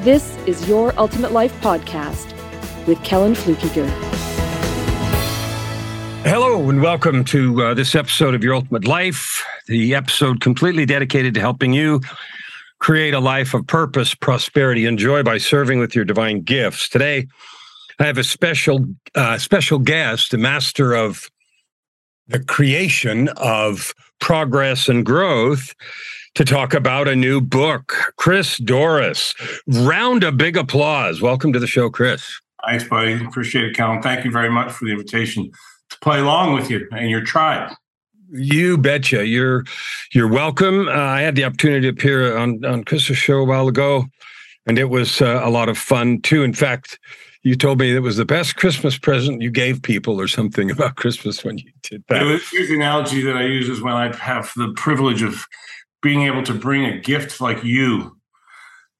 this is Your Ultimate Life Podcast with Kellen Fluckiger. Hello, and welcome to uh, this episode of Your Ultimate Life, the episode completely dedicated to helping you create a life of purpose, prosperity, and joy by serving with your divine gifts. Today, I have a special uh, special guest, a master of the creation of progress and growth, to talk about a new book. Chris Dorris, round a big applause. Welcome to the show, Chris. Thanks, buddy. Appreciate it, Calum. Thank you very much for the invitation to play along with you and your tribe. You betcha. You're you're welcome. Uh, I had the opportunity to appear on on Chris's show a while ago, and it was uh, a lot of fun too. In fact, you told me it was the best Christmas present you gave people, or something about Christmas when you did that. Was, here's the analogy that I use is when I have the privilege of being able to bring a gift like you.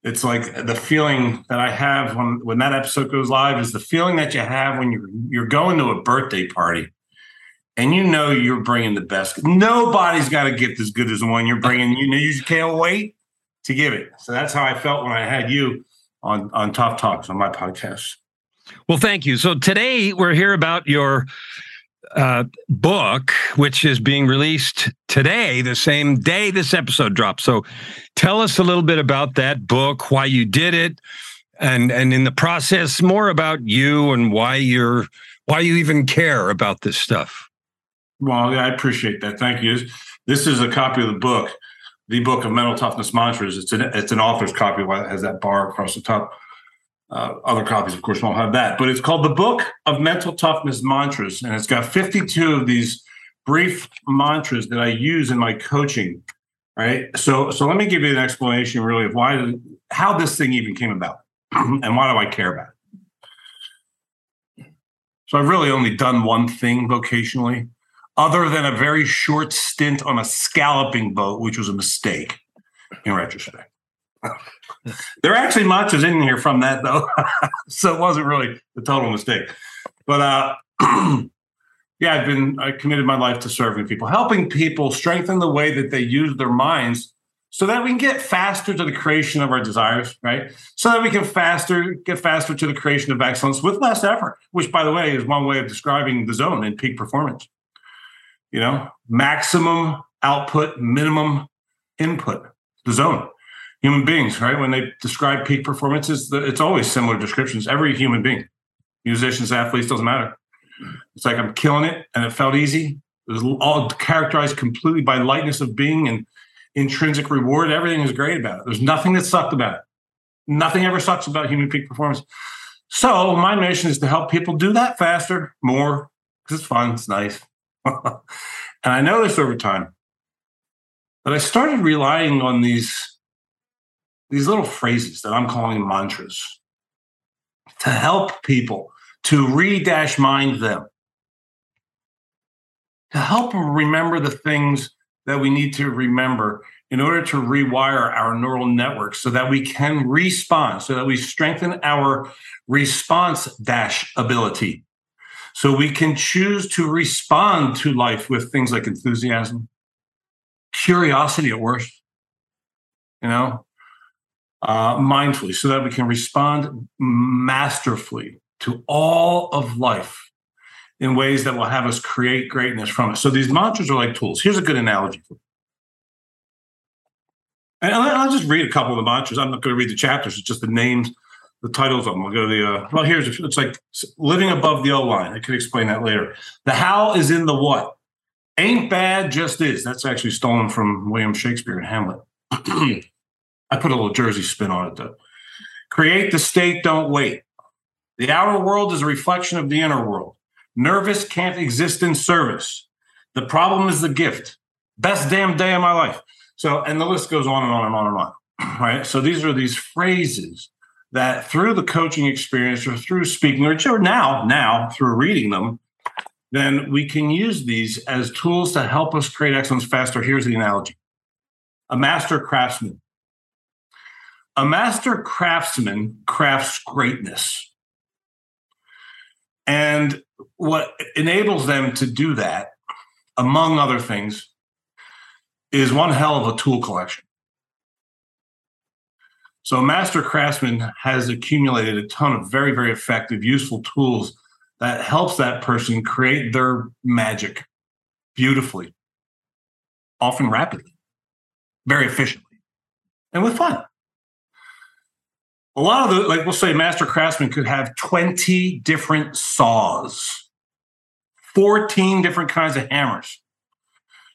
It's like the feeling that I have when when that episode goes live is the feeling that you have when you're you're going to a birthday party and you know you're bringing the best. Nobody's got a gift as good as the one you're bringing. You know you can't wait to give it. So that's how I felt when I had you on on Top Talks on my podcast. Well, thank you. So today we're here about your uh, book, which is being released today, the same day this episode drops. So tell us a little bit about that book, why you did it, and and in the process, more about you and why you're why you even care about this stuff. Well, I appreciate that. Thank you. This is a copy of the book, the book of mental toughness mantras. It's an it's an author's copy. Why It has that bar across the top. Uh, other copies, of course, won't have that. But it's called the Book of Mental Toughness Mantras, and it's got 52 of these brief mantras that I use in my coaching. Right. So, so let me give you an explanation, really, of why, how this thing even came about, and why do I care about it. So, I've really only done one thing vocationally, other than a very short stint on a scalloping boat, which was a mistake in retrospect. There are actually mantras in here from that though, so it wasn't really a total mistake. But uh, yeah, I've been I committed my life to serving people, helping people strengthen the way that they use their minds, so that we can get faster to the creation of our desires, right? So that we can faster get faster to the creation of excellence with less effort. Which, by the way, is one way of describing the zone in peak performance. You know, maximum output, minimum input, the zone human beings, right? When they describe peak performances, it's always similar descriptions. Every human being, musicians, athletes, doesn't matter. It's like I'm killing it, and it felt easy. It was all characterized completely by lightness of being and intrinsic reward. Everything is great about it. There's nothing that sucked about it. Nothing ever sucks about human peak performance. So my mission is to help people do that faster, more, because it's fun, it's nice. and I noticed over time that I started relying on these these little phrases that I'm calling mantras to help people to re-dash mind them, to help them remember the things that we need to remember in order to rewire our neural networks so that we can respond, so that we strengthen our response dash ability. So we can choose to respond to life with things like enthusiasm, curiosity at worst, you know, uh, mindfully so that we can respond masterfully to all of life in ways that will have us create greatness from it. So these mantras are like tools. Here's a good analogy for And I'll just read a couple of the mantras. I'm not going to read the chapters. It's just the names, the titles of them. I'll go to the, uh, well, here's, it's like living above the O line. I could explain that later. The how is in the what. Ain't bad, just is. That's actually stolen from William Shakespeare in Hamlet. I put a little Jersey spin on it though. Create the state, don't wait. The outer world is a reflection of the inner world. Nervous can't exist in service. The problem is the gift. Best damn day of my life. So, and the list goes on and on and on and on. Right. So these are these phrases that through the coaching experience or through speaking or now, now through reading them, then we can use these as tools to help us create excellence faster. Here's the analogy a master craftsman. A master craftsman crafts greatness. And what enables them to do that, among other things, is one hell of a tool collection. So, a master craftsman has accumulated a ton of very, very effective, useful tools that helps that person create their magic beautifully, often rapidly, very efficiently, and with fun. A lot of the, like we'll say, master craftsmen could have 20 different saws, 14 different kinds of hammers,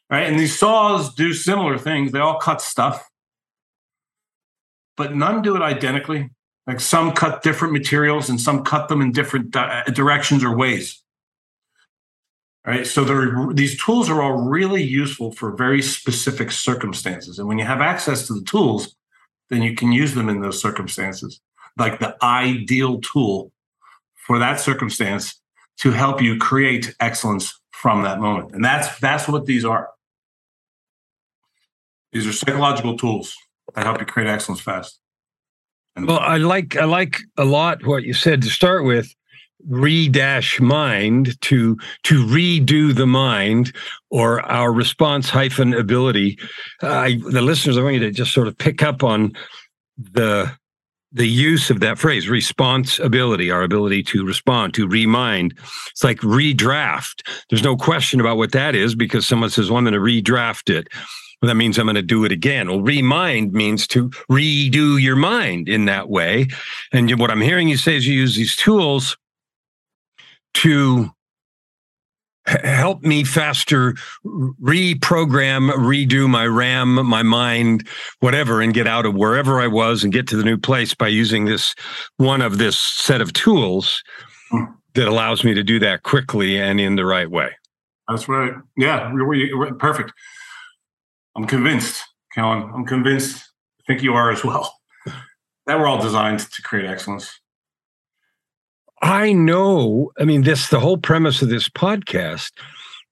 right? And these saws do similar things. They all cut stuff, but none do it identically. Like some cut different materials and some cut them in different di- uh, directions or ways. Right. So these tools are all really useful for very specific circumstances. And when you have access to the tools, then you can use them in those circumstances, like the ideal tool for that circumstance to help you create excellence from that moment. And that's that's what these are. These are psychological tools that help you create excellence fast. And well, I like I like a lot what you said to start with. Re-dash mind to to redo the mind or our response hyphen ability. Uh, the listeners, I want you to just sort of pick up on the the use of that phrase responsibility our ability to respond to remind. It's like redraft. There's no question about what that is because someone says well i'm going to redraft it. Well, that means i'm going to do it again. Well remind means to redo your mind in that way. And what i'm hearing you say is you use these tools to help me faster reprogram redo my ram my mind whatever and get out of wherever i was and get to the new place by using this one of this set of tools hmm. that allows me to do that quickly and in the right way. That's right. Yeah we're, we're, perfect. I'm convinced kellen. I'm convinced. I think you are as well. That we're all designed to create excellence I know, I mean, this, the whole premise of this podcast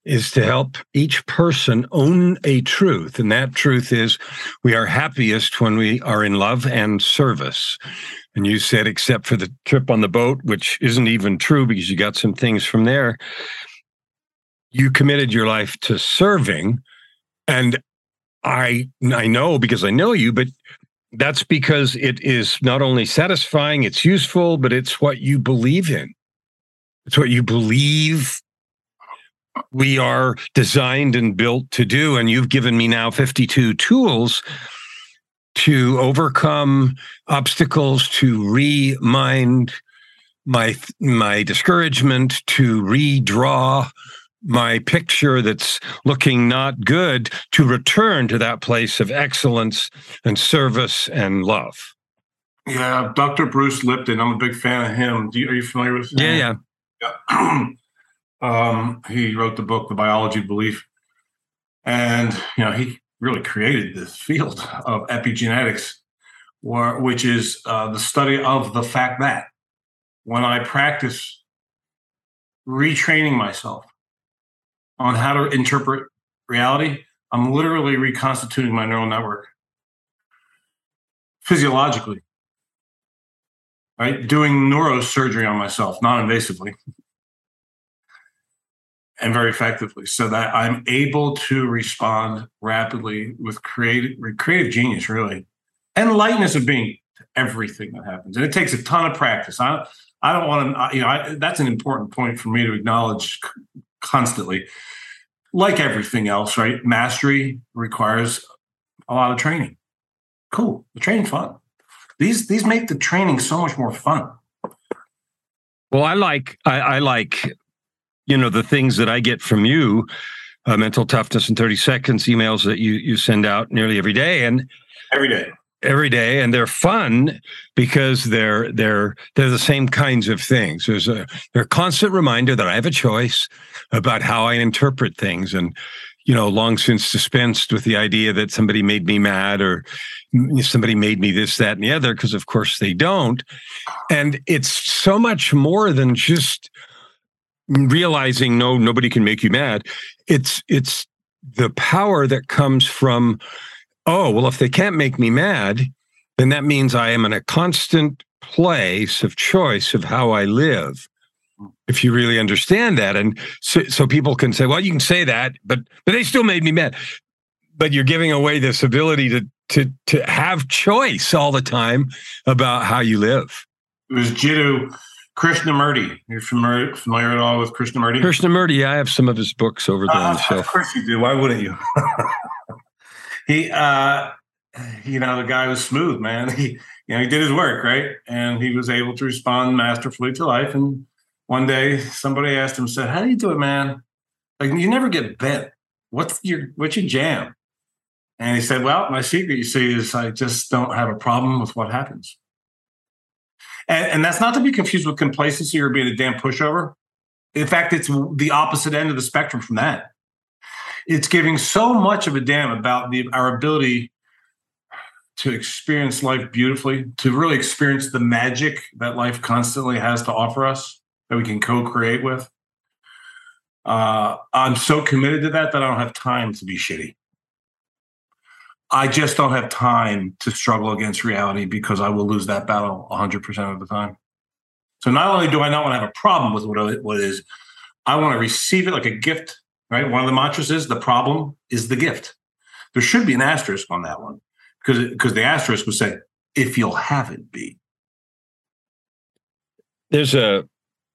is to help each person own a truth. And that truth is we are happiest when we are in love and service. And you said, except for the trip on the boat, which isn't even true because you got some things from there, you committed your life to serving. And I I know because I know you, but that's because it is not only satisfying, it's useful, but it's what you believe in. It's what you believe we are designed and built to do. And you've given me now 52 tools to overcome obstacles, to remind my my discouragement, to redraw my picture that's looking not good to return to that place of excellence and service and love. Yeah, Dr. Bruce Lipton. I'm a big fan of him. You, are you familiar with him? Yeah, yeah. yeah. um, he wrote the book, The Biology of Belief. And, you know, he really created this field of epigenetics, where, which is uh, the study of the fact that when I practice retraining myself on how to interpret reality, I'm literally reconstituting my neural network physiologically, right? Doing neurosurgery on myself, non invasively, and very effectively, so that I'm able to respond rapidly with creative, creative genius, really, and lightness of being to everything that happens. And it takes a ton of practice. I, I don't want to, you know, I, that's an important point for me to acknowledge constantly. Like everything else, right? Mastery requires a lot of training. Cool. The training's fun. These these make the training so much more fun. Well, I like I, I like you know the things that I get from you, uh, mental toughness in thirty seconds, emails that you you send out nearly every day, and every day every day and they're fun because they're they're they're the same kinds of things there's a they're a constant reminder that i have a choice about how i interpret things and you know, long since dispensed with the idea that somebody made me mad or somebody made me this, that, and the other, because of course they don't. And it's so much more than just realizing no, nobody can make you mad. It's it's the power that comes from, oh, well, if they can't make me mad, then that means I am in a constant place of choice of how I live if you really understand that. And so, so people can say, well, you can say that, but but they still made me mad. But you're giving away this ability to to to have choice all the time about how you live. It was Jiddu Krishnamurti. You're familiar, familiar at all with Krishnamurti? Krishnamurti, yeah, I have some of his books over there uh, on the shelf. Of course you do. Why wouldn't you? he, uh, you know, the guy was smooth, man. He, you know, he did his work, right? And he was able to respond masterfully to life and one day somebody asked him, said, How do you do it, man? Like you never get bent. What's your what's your jam? And he said, Well, my secret, you see, is I just don't have a problem with what happens. And, and that's not to be confused with complacency or being a damn pushover. In fact, it's the opposite end of the spectrum from that. It's giving so much of a damn about the, our ability to experience life beautifully, to really experience the magic that life constantly has to offer us that we can co-create with. Uh, I'm so committed to that that I don't have time to be shitty. I just don't have time to struggle against reality because I will lose that battle 100% of the time. So not only do I not want to have a problem with what it, what it is, I want to receive it like a gift, right? One of the mantras is the problem is the gift. There should be an asterisk on that one because because the asterisk would say if you'll have it be. There's a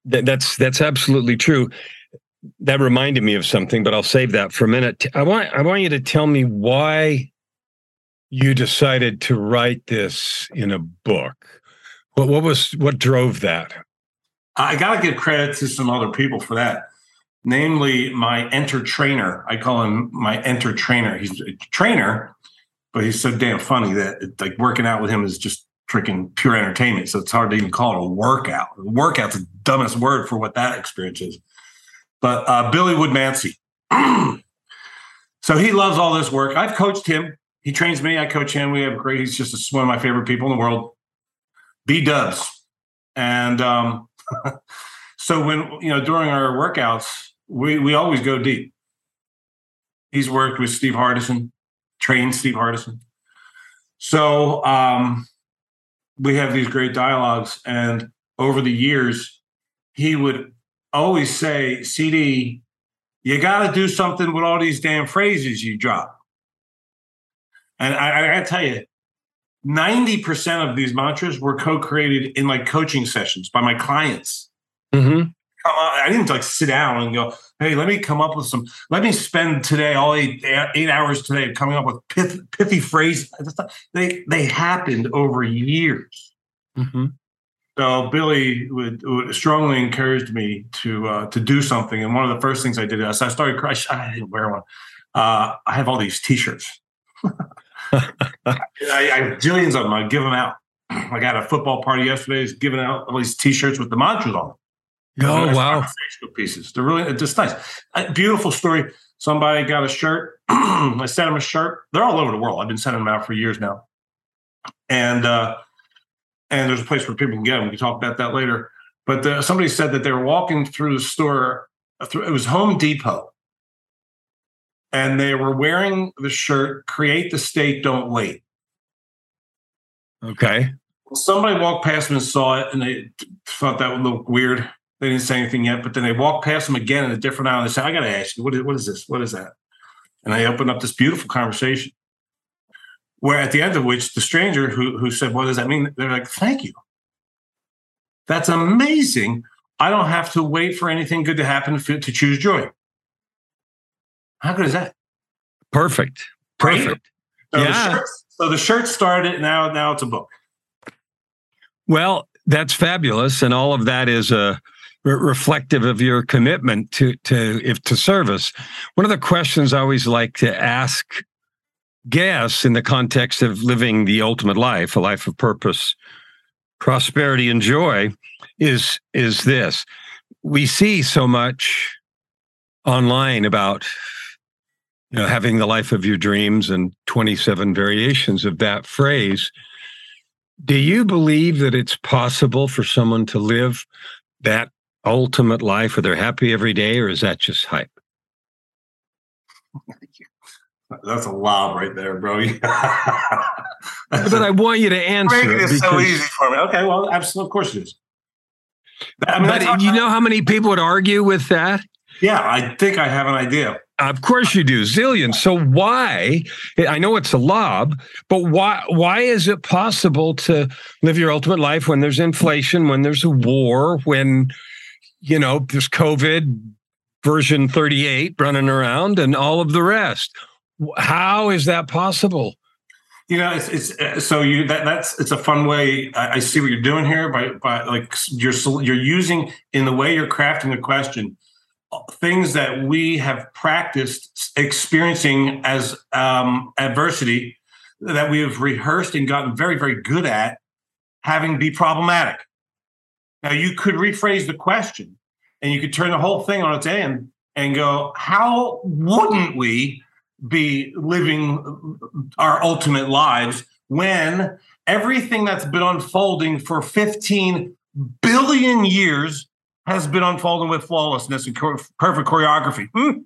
that, that's that's absolutely true. That reminded me of something, but I'll save that for a minute. I want I want you to tell me why you decided to write this in a book. What what was what drove that? I got to give credit to some other people for that. Namely, my enter trainer. I call him my enter trainer. He's a trainer, but he's so damn funny that it, like working out with him is just freaking pure entertainment. So it's hard to even call it a workout. Workout's the dumbest word for what that experience is. But uh, Billy Woodmansey. so he loves all this work. I've coached him. He trains me. I coach him. We have great. He's just one of my favorite people in the world. B Dubs. And um, so when you know during our workouts, we we always go deep. He's worked with Steve Hardison, trained Steve Hardison. So um, we have these great dialogues. And over the years, he would always say, CD, you got to do something with all these damn phrases you drop. And I, I got to tell you, 90% of these mantras were co created in like coaching sessions by my clients. Mm-hmm. I didn't like sit down and go, hey, let me come up with some, let me spend today, all eight, eight hours today coming up with pith, pithy phrases. They, they happened over years. Mm-hmm. So Billy would, would, strongly encouraged me to uh, to do something, and one of the first things I did is I started. I didn't wear one. Uh, I have all these T-shirts. I, I have jillions of them. I give them out. I got a football party yesterday. Is giving out all these T-shirts with the mantras on them. Oh nice wow! Pieces. They're really just nice. A beautiful story. Somebody got a shirt. I sent them a shirt. They're all over the world. I've been sending them out for years now. And uh, and there's a place where people can get them. We can talk about that later. But the, somebody said that they were walking through the store. Through, it was Home Depot, and they were wearing the shirt "Create the State, Don't Wait." Okay. Somebody walked past them and saw it, and they thought that would look weird. They didn't say anything yet, but then they walked past them again in a different aisle. And they said, "I got to ask you, what is what is this? What is that?" And I opened up this beautiful conversation, where at the end of which the stranger who who said, "What does that mean?" They're like, "Thank you. That's amazing. I don't have to wait for anything good to happen to, to choose joy." How good is that? Perfect. Perfect. So yeah. The shirt, so the shirt started. Now, now it's a book. Well, that's fabulous, and all of that is a re- reflective of your commitment to to if to service. One of the questions I always like to ask guests in the context of living the ultimate life, a life of purpose, prosperity, and joy, is is this: we see so much online about you know, having the life of your dreams and 27 variations of that phrase. Do you believe that it's possible for someone to live that ultimate life where they're happy every day, or is that just hype? That's a lob right there, bro. but I want you to answer. Making it so easy for me. Okay, well, absolutely, of course it is. I mean, but you know how many people would argue with that? Yeah, I think I have an idea. Of course you do, zillion. So why? I know it's a lob, but why? Why is it possible to live your ultimate life when there's inflation, when there's a war, when you know there's COVID version 38 running around, and all of the rest? How is that possible? You know, it's, it's uh, so you that that's it's a fun way. I, I, see what you're doing here by by like you're you're using in the way you're crafting the question things that we have practiced experiencing as um, adversity that we have rehearsed and gotten very very good at having be problematic. Now you could rephrase the question and you could turn the whole thing on its end and go, how wouldn't we be living our ultimate lives when everything that's been unfolding for 15 billion years has been unfolding with flawlessness and perfect choreography. Hmm.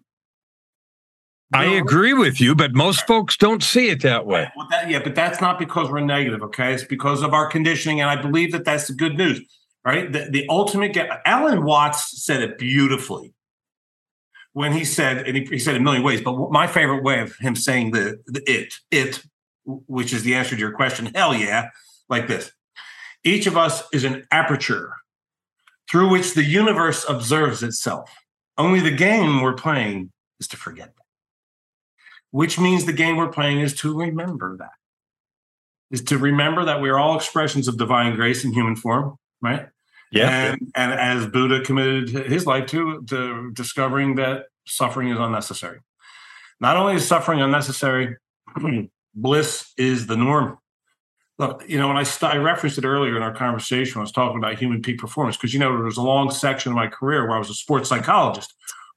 I agree with you, but most folks don't see it that way. Well, that, yeah, but that's not because we're negative, okay? It's because of our conditioning, and I believe that that's the good news, right? The, the ultimate. Alan Watts said it beautifully when he said, and he, he said a million ways, but my favorite way of him saying the, the it, it, which is the answer to your question, hell yeah, like this. Each of us is an aperture through which the universe observes itself. Only the game we're playing is to forget that. Which means the game we're playing is to remember that. Is to remember that we're all expressions of divine grace in human form, right? Yeah. And, and as Buddha committed his life to, to discovering that suffering is unnecessary. Not only is suffering unnecessary, bliss is the norm. Look, you know, when I, st- I referenced it earlier in our conversation, I was talking about human peak performance because, you know, there was a long section of my career where I was a sports psychologist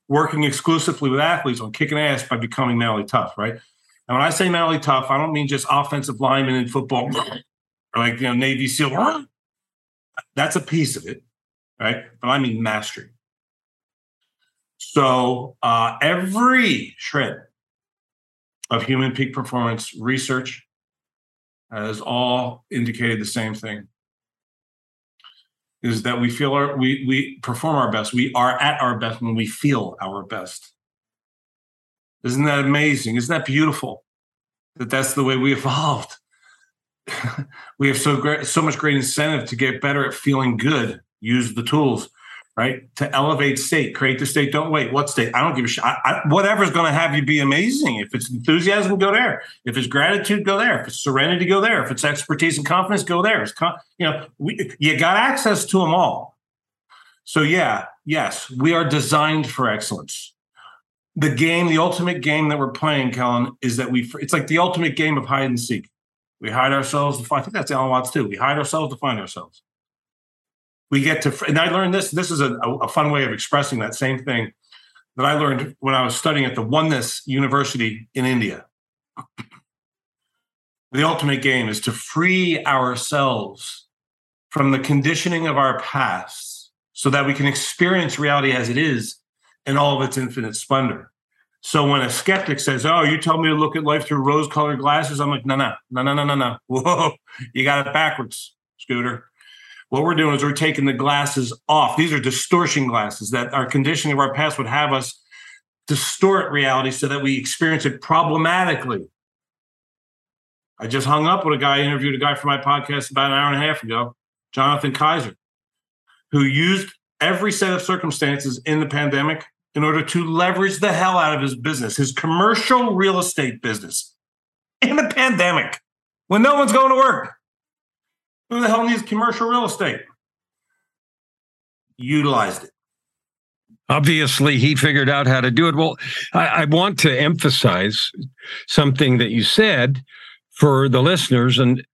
working exclusively with athletes on kicking ass by becoming mentally tough, right? And when I say mentally tough, I don't mean just offensive linemen in football or like, you know, Navy SEAL that's a piece of it, right? But I mean mastery. So uh, every shred of human peak performance research has all indicated the same thing. Is that we feel our we we perform our best. We are at our best when we feel our best. Isn't that amazing? Isn't that beautiful that that's the way we evolved we have so great, so much great incentive to get better at feeling good. Use the tools, right? To elevate state, create the state. Don't wait. What state? I don't give a shit. whatever's going to have you be amazing. If it's enthusiasm, go there. If it's gratitude, go there. If it's serenity, go there. If it's expertise and confidence, go there. It's con- you know, we, you got access to them all. So yeah, yes, we are designed for excellence. The game, the ultimate game that we're playing, Kellen, is that we. It's like the ultimate game of hide and seek we hide ourselves to find. I think that's Alan Watts too. We hide ourselves to find ourselves. We get to, and I learned this. This is a, a fun way of expressing that same thing that I learned when I was studying at the Oneness University in India. The ultimate game is to free ourselves from the conditioning of our past so that we can experience reality as it is in all of its infinite splendor. So when a skeptic says, "Oh, you tell me to look at life through rose-colored glasses," I'm like, "No, no, no, no, no, no, no. Whoa, you got it backwards, Scooter." What we're doing is we're taking the glasses off. These are distortion glasses that our conditioning of our past would have us distort reality so that we experience it problematically. I just hung up with a guy, interviewed a guy for my podcast about an hour and a half ago, Jonathan Kaiser, who used every set of circumstances in the pandemic in order to leverage the hell out of his business, his commercial real estate business in a pandemic when no one's going to work. Who the hell needs commercial real estate? Utilized it. Obviously, he figured out how to do it. Well, I, I want to emphasize something that you said for the listeners, and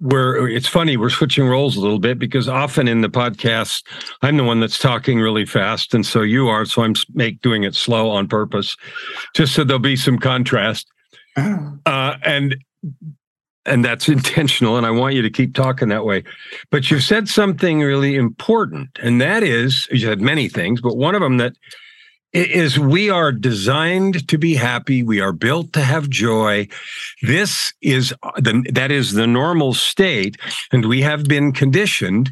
we're it's funny we're switching roles a little bit because often in the podcast i'm the one that's talking really fast and so you are so i'm make doing it slow on purpose just so there'll be some contrast. Uh, and and that's intentional and i want you to keep talking that way. But you've said something really important and that is you said many things but one of them that is we are designed to be happy. We are built to have joy. This is uh, the that is the normal state and we have been conditioned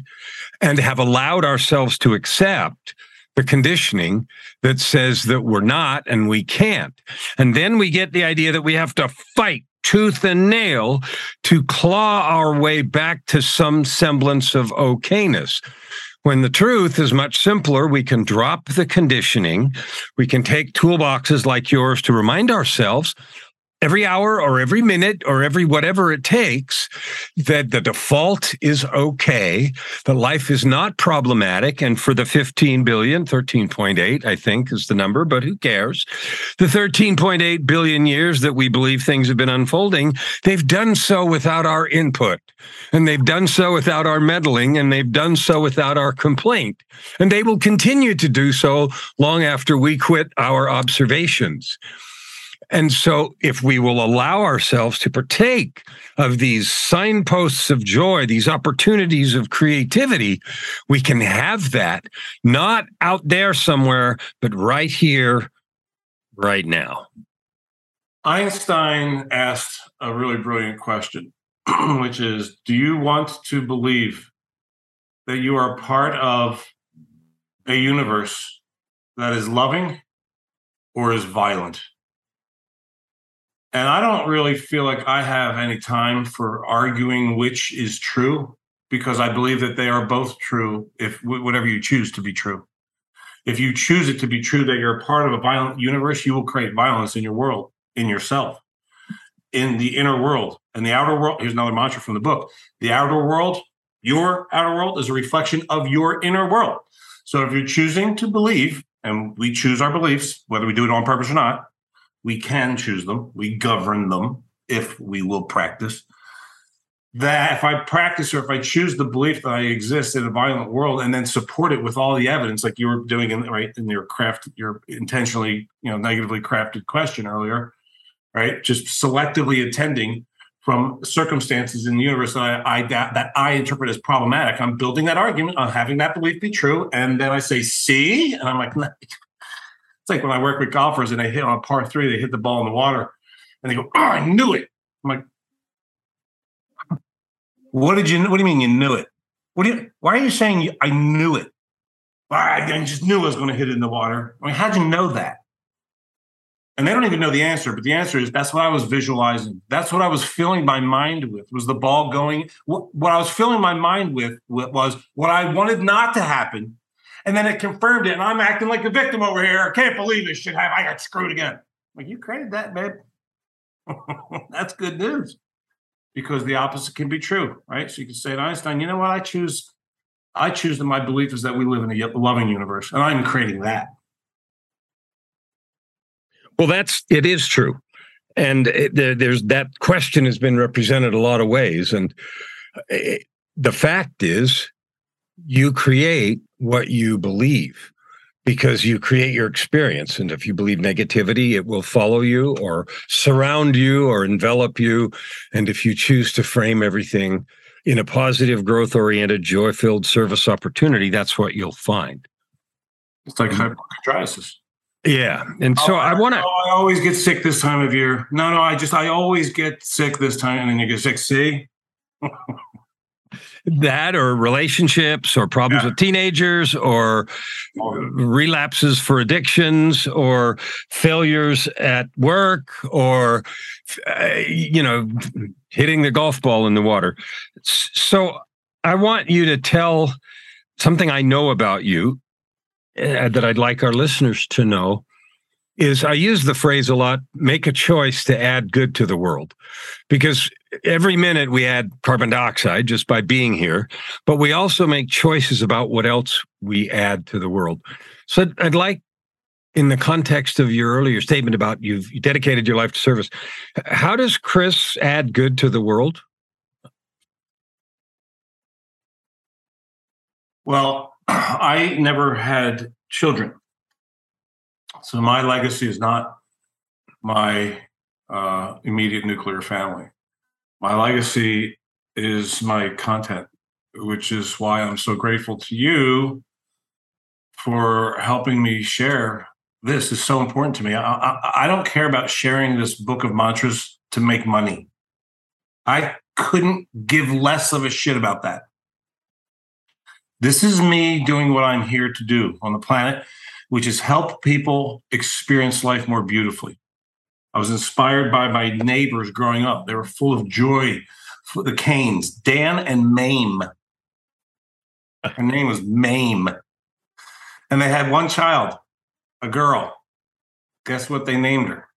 and have allowed ourselves to accept the conditioning that says that we're not and we can't. And then we get the idea that we have to fight tooth and nail to claw our way back to some semblance of okayness when the truth is much simpler, we can drop the conditioning. We can take toolboxes like yours to remind ourselves every hour or every minute or every whatever it takes that the default is okay that life is not problematic and for the 15 billion 13.8 i think is the number but who cares? The 13.8 billion years that we believe things have been unfolding they've done so without our input and they've done so without our meddling and they've done so without our complaint and they will continue to do so long after we quit our observations and so, if we will allow ourselves to partake of these signposts of joy, these opportunities of creativity, we can have that not out there somewhere, but right here, right now. Einstein asked a really brilliant question, which is Do you want to believe that you are part of a universe that is loving or is violent? And I don't really feel like I have any time for arguing which is true because I believe that they are both true if whatever you choose to be true. If you choose it to be true that you're a part of a violent universe, you will create violence in your world, in yourself, in the inner world. And the outer world, here's another mantra from the book the outer world, your outer world is a reflection of your inner world. So if you're choosing to believe, and we choose our beliefs, whether we do it on purpose or not, we can choose them. We govern them if we will practice. That if I practice or if I choose the belief that I exist in a violent world and then support it with all the evidence, like you were doing in right in your craft, your intentionally, you know, negatively crafted question earlier, right? Just selectively attending from circumstances in the universe that I, I that I interpret as problematic. I'm building that argument I'm having that belief be true, and then I say, "See," and I'm like, it's like when I work with golfers and they hit on par three, they hit the ball in the water and they go, Oh, I knew it. I'm like, What did you what do you mean you knew it? What do you why are you saying you, I knew it? I just knew I was going to hit it in the water. I mean, how'd you know that? And they don't even know the answer, but the answer is that's what I was visualizing. That's what I was filling my mind with was the ball going. What, what I was filling my mind with was what I wanted not to happen and then it confirmed it. And I'm acting like a victim over here. I can't believe this shit happened. I got screwed again. Like you created that, babe. That's good news because the opposite can be true, right? So you can say to Einstein, you know what? I choose, I choose that my belief is that we live in a loving universe, and I'm creating that. Well, that's it is true, and it, there's that question has been represented a lot of ways, and it, the fact is, you create what you believe because you create your experience. And if you believe negativity, it will follow you or surround you or envelop you. And if you choose to frame everything in a positive, growth oriented, joy filled service opportunity, that's what you'll find. It's like mm-hmm. hypochondriasis. Yeah. And so oh, I want to. Oh, I always get sick this time of year. No, no, I just, I always get sick this time. And then you get sick. See? that or relationships or problems yeah. with teenagers or relapses for addictions or failures at work or uh, you know hitting the golf ball in the water so i want you to tell something i know about you uh, that i'd like our listeners to know is I use the phrase a lot make a choice to add good to the world. Because every minute we add carbon dioxide just by being here, but we also make choices about what else we add to the world. So I'd like, in the context of your earlier statement about you've dedicated your life to service, how does Chris add good to the world? Well, I never had children. So my legacy is not my uh, immediate nuclear family. My legacy is my content, which is why I'm so grateful to you for helping me share this is so important to me. I, I, I, don't care about sharing this book of mantras to make money. I couldn't give less of a shit about that. This is me doing what I'm here to do on the planet, which is help people experience life more beautifully. I was inspired by my neighbors growing up. They were full of joy. The Canes, Dan and Mame. Her name was Mame. And they had one child, a girl. Guess what they named her?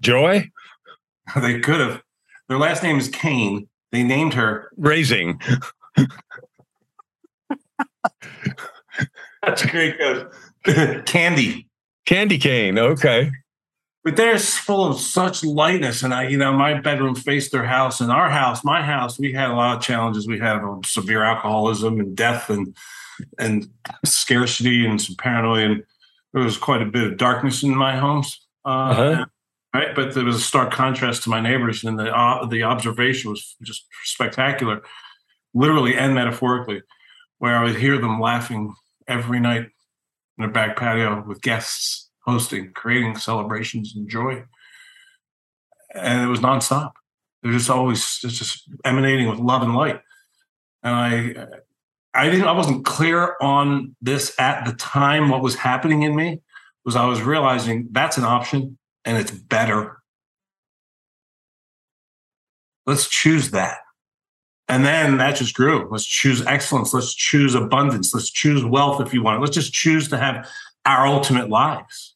Joy? they could have. Their last name is Kane. They named her Raising. That's a great. Candy. Candy cane. Okay. But they're full of such lightness. And I, you know, my bedroom faced their house and our house, my house, we had a lot of challenges. We had severe alcoholism and death and and scarcity and some paranoia. And there was quite a bit of darkness in my homes. Uh, uh-huh. Right. But there was a stark contrast to my neighbors. And the, uh, the observation was just spectacular, literally and metaphorically, where I would hear them laughing every night in their back patio with guests hosting, creating celebrations and joy. And it was nonstop. They're just always just emanating with love and light. And I, I didn't, I wasn't clear on this at the time. What was happening in me was I was realizing that's an option and it's better. Let's choose that. And then that just grew. Let's choose excellence. Let's choose abundance. Let's choose wealth if you want. it. Let's just choose to have our ultimate lives.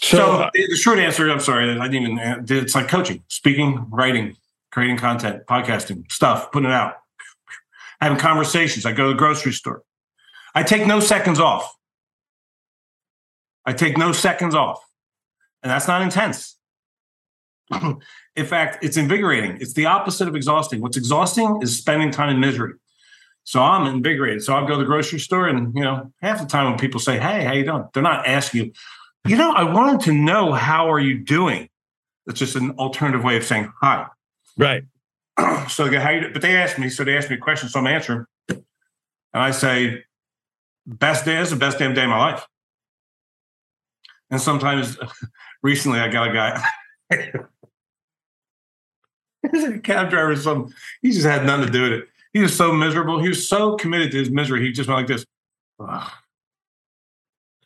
So, so uh, the short answer, I'm sorry, I didn't even, uh, it's like coaching, speaking, writing, creating content, podcasting, stuff, putting it out, having conversations. I go to the grocery store. I take no seconds off. I take no seconds off. And that's not intense. in fact, it's invigorating. It's the opposite of exhausting. What's exhausting is spending time in misery. So I'm invigorated. So I'll go to the grocery store, and you know, half the time when people say, "Hey, how you doing?" They're not asking you, you know, I wanted to know how are you doing. It's just an alternative way of saying hi. Right. so they go, how you, but they asked me, so they asked me a question, so I'm answering. And I say, best day is the best damn day of my life. And sometimes recently I got a guy, he's a cab driver, some he just had nothing to do with it. He was so miserable. He was so committed to his misery. He just went like this.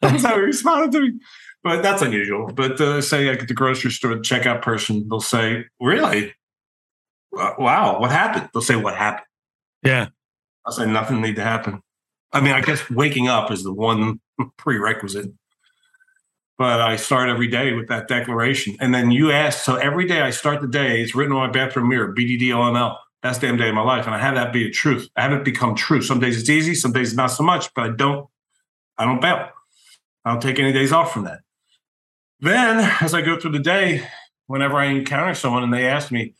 That's how he responded to me. But that's unusual. But uh, say like at the grocery store, the checkout person, they'll say, "Really? Wow, what happened?" They'll say, "What happened?" Yeah. I'll say nothing need to happen. I mean, I guess waking up is the one prerequisite. But I start every day with that declaration. And then you ask, so every day I start the day, it's written on my bathroom mirror, BDDOML. That's damn day of my life. And I have that be a truth. I have it become true. Some days it's easy, some days not so much, but I don't, I don't bail. I don't take any days off from that. Then, as I go through the day, whenever I encounter someone and they ask me,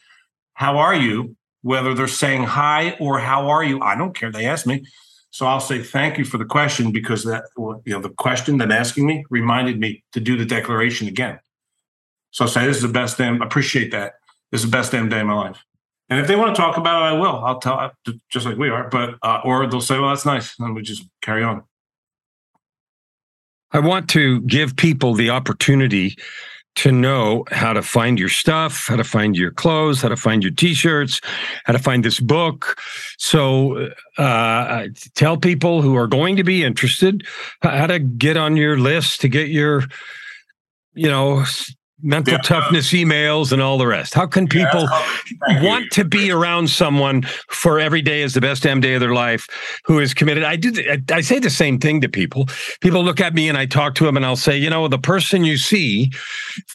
How are you? Whether they're saying hi or how are you, I don't care. They ask me. So I'll say thank you for the question because that you know the question them asking me reminded me to do the declaration again. So I'll say this is the best damn I appreciate that. This is the best damn day of my life. And if they want to talk about it, I will. I'll tell just like we are. But uh, or they'll say, "Well, that's nice," and we just carry on. I want to give people the opportunity to know how to find your stuff, how to find your clothes, how to find your t-shirts, how to find this book. So uh, tell people who are going to be interested how to get on your list to get your, you know, mental yeah. toughness emails and all the rest? How can people yeah, want to be around someone for every day is the best damn day of their life who is committed? I do. I say the same thing to people. People look at me and I talk to them and I'll say, you know, the person you see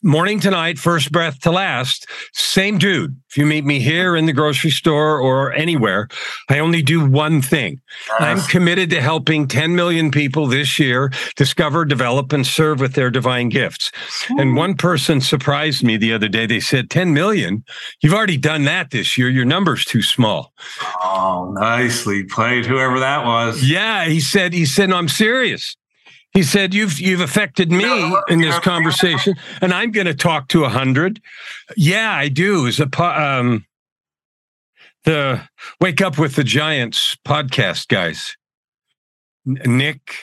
morning to night, first breath to last, same dude. If you meet me here in the grocery store or anywhere, I only do one thing. I'm committed to helping 10 million people this year discover, develop, and serve with their divine gifts. And one person surprised me the other day. They said 10 million. You've already done that this year. Your number's too small. Oh, nicely played, whoever that was. Yeah, he said, he said, no, I'm serious. He said, "You've you've affected me in this conversation, and I'm going to talk to a hundred. Yeah, I do. Is a um, the Wake Up with the Giants podcast guys, Nick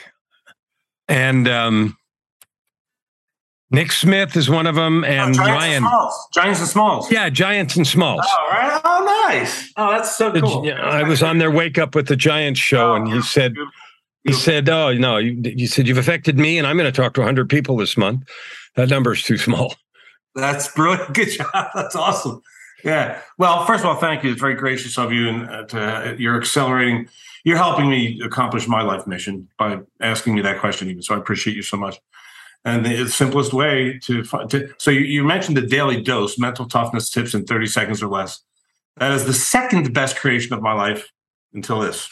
and um, Nick Smith is one of them, and oh, Giants Ryan. And Smalls. Giants and Smalls. Yeah, Giants and Smalls. Oh, right. Oh, nice. Oh, that's so cool. Yeah, I was on their Wake Up with the Giants show, oh, and he said, he said, "Oh no, you, you said you've affected me, and I'm going to talk to 100 people this month. That number is too small." That's brilliant. Good job. That's awesome. Yeah. Well, first of all, thank you. It's very gracious of you, and uh, to, uh, you're accelerating. You're helping me accomplish my life mission by asking me that question, even. So I appreciate you so much. And the simplest way to, to so you, you mentioned the daily dose, mental toughness tips in 30 seconds or less. That is the second best creation of my life until this.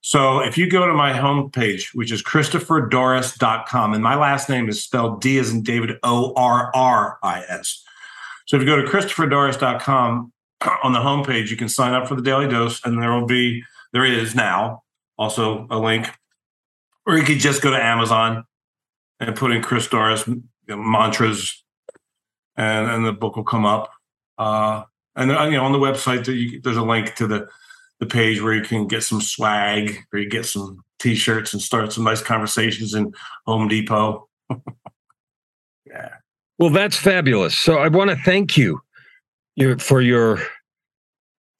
So if you go to my homepage, which is christopherdorris.com, and my last name is spelled D as in David O R R I S. So if you go to christopherdorris.com on the homepage, you can sign up for the daily dose, and there will be, there is now also a link, or you could just go to Amazon and put in Chris Dorris mantras, and, and the book will come up. Uh, and you know, on the website, there's a link to the the page where you can get some swag, where you get some t-shirts and start some nice conversations in Home Depot. yeah. Well, that's fabulous. So I want to thank you for your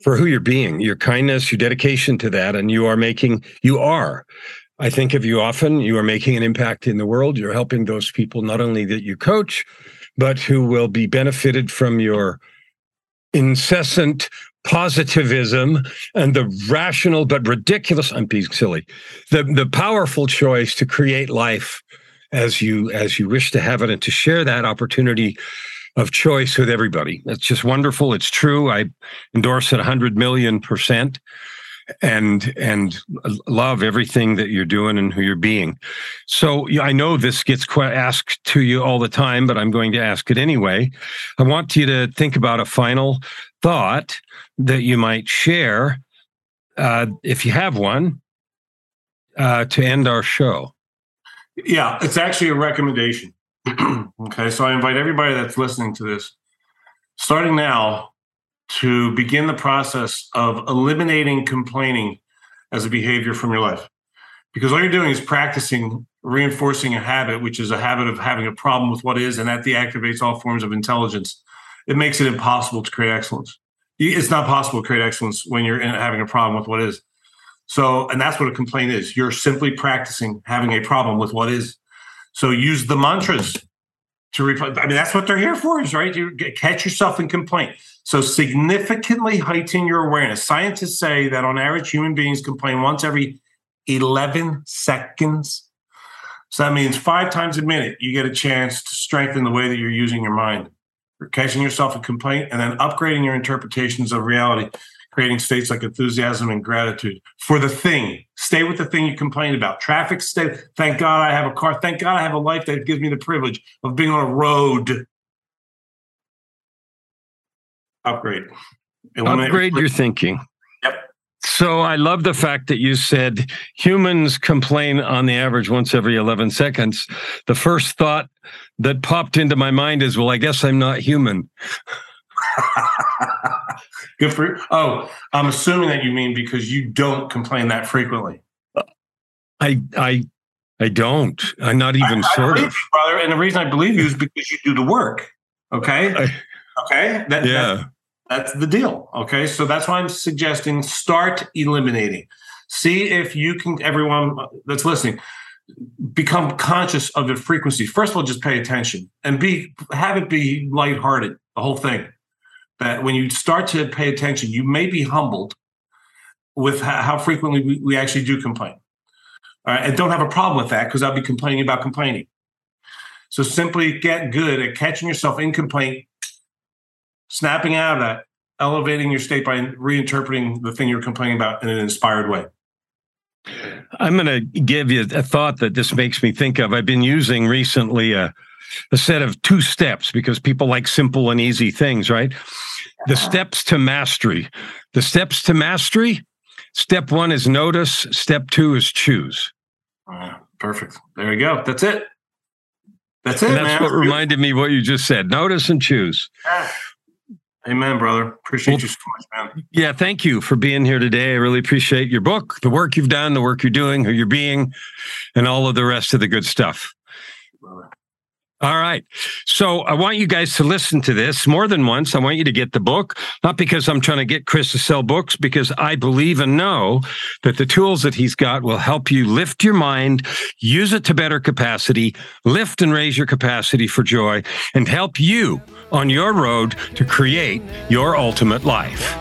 for who you're being, your kindness, your dedication to that, and you are making you are. I think of you often. You are making an impact in the world. You're helping those people not only that you coach, but who will be benefited from your incessant positivism and the rational but ridiculous i'm being silly the the powerful choice to create life as you as you wish to have it and to share that opportunity of choice with everybody it's just wonderful it's true i endorse it 100 million percent and and love everything that you're doing and who you're being. So I know this gets asked to you all the time, but I'm going to ask it anyway. I want you to think about a final thought that you might share, uh, if you have one, uh, to end our show. Yeah, it's actually a recommendation. okay, so I invite everybody that's listening to this, starting now, to begin the process of eliminating complaining as a behavior from your life. Because all you're doing is practicing reinforcing a habit, which is a habit of having a problem with what is, and that deactivates all forms of intelligence. It makes it impossible to create excellence. It's not possible to create excellence when you're having a problem with what is. So, and that's what a complaint is. You're simply practicing having a problem with what is. So use the mantras to replace. I mean, that's what they're here for, is right? You catch yourself in complaint. So significantly heighten your awareness. Scientists say that on average, human beings complain once every 11 seconds. So that means five times a minute, you get a chance to strengthen the way that you're using your mind. You're catching yourself in complaint and then upgrading your interpretations of reality, creating states like enthusiasm and gratitude for the thing. Stay with the thing you complain about. Traffic, stay. Thank God I have a car. Thank God I have a life that gives me the privilege of being on a road upgrade. Upgrade your thinking. Yep. So I love the fact that you said humans complain on the average once every 11 seconds. The first thought that popped into my mind is, well, I guess I'm not human. Good for you. Oh, I'm assuming that you mean because you don't complain that frequently. I I I don't. I'm not even I, sort I of. You, brother, and the reason I believe you is because you do the work. Okay. I, okay. That, yeah. That, that's the deal. Okay. So that's why I'm suggesting start eliminating. See if you can, everyone that's listening, become conscious of the frequency. First of all, just pay attention and be have it be lighthearted, the whole thing. That when you start to pay attention, you may be humbled with how frequently we, actually do complain. All right, and don't have a problem with that because I'll be complaining about complaining. So simply get good at catching yourself in complaint snapping out of that, elevating your state by reinterpreting the thing you're complaining about in an inspired way. I'm going to give you a thought that this makes me think of. I've been using recently a a set of two steps because people like simple and easy things, right? The steps to mastery. The steps to mastery. Step one is notice. Step two is choose. Perfect. There you go. That's it. That's it. And that's man. what reminded me what you just said. Notice and choose. Yeah. Amen, brother. Appreciate Well- you so much, man. Yeah, thank you for being here today. I really appreciate your book, the work you've done, the work you're doing, who you're being, and all of the rest of the good stuff. Brother. All right. So I want you guys to listen to this more than once. I want you to get the book, not because I'm trying to get Chris to sell books, because I believe and know that the tools that he's got will help you lift your mind, use it to better capacity, lift and raise your capacity for joy, and help you on your road to create your ultimate life.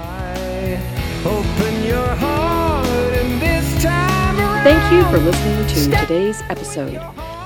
Thank you for listening to today's episode.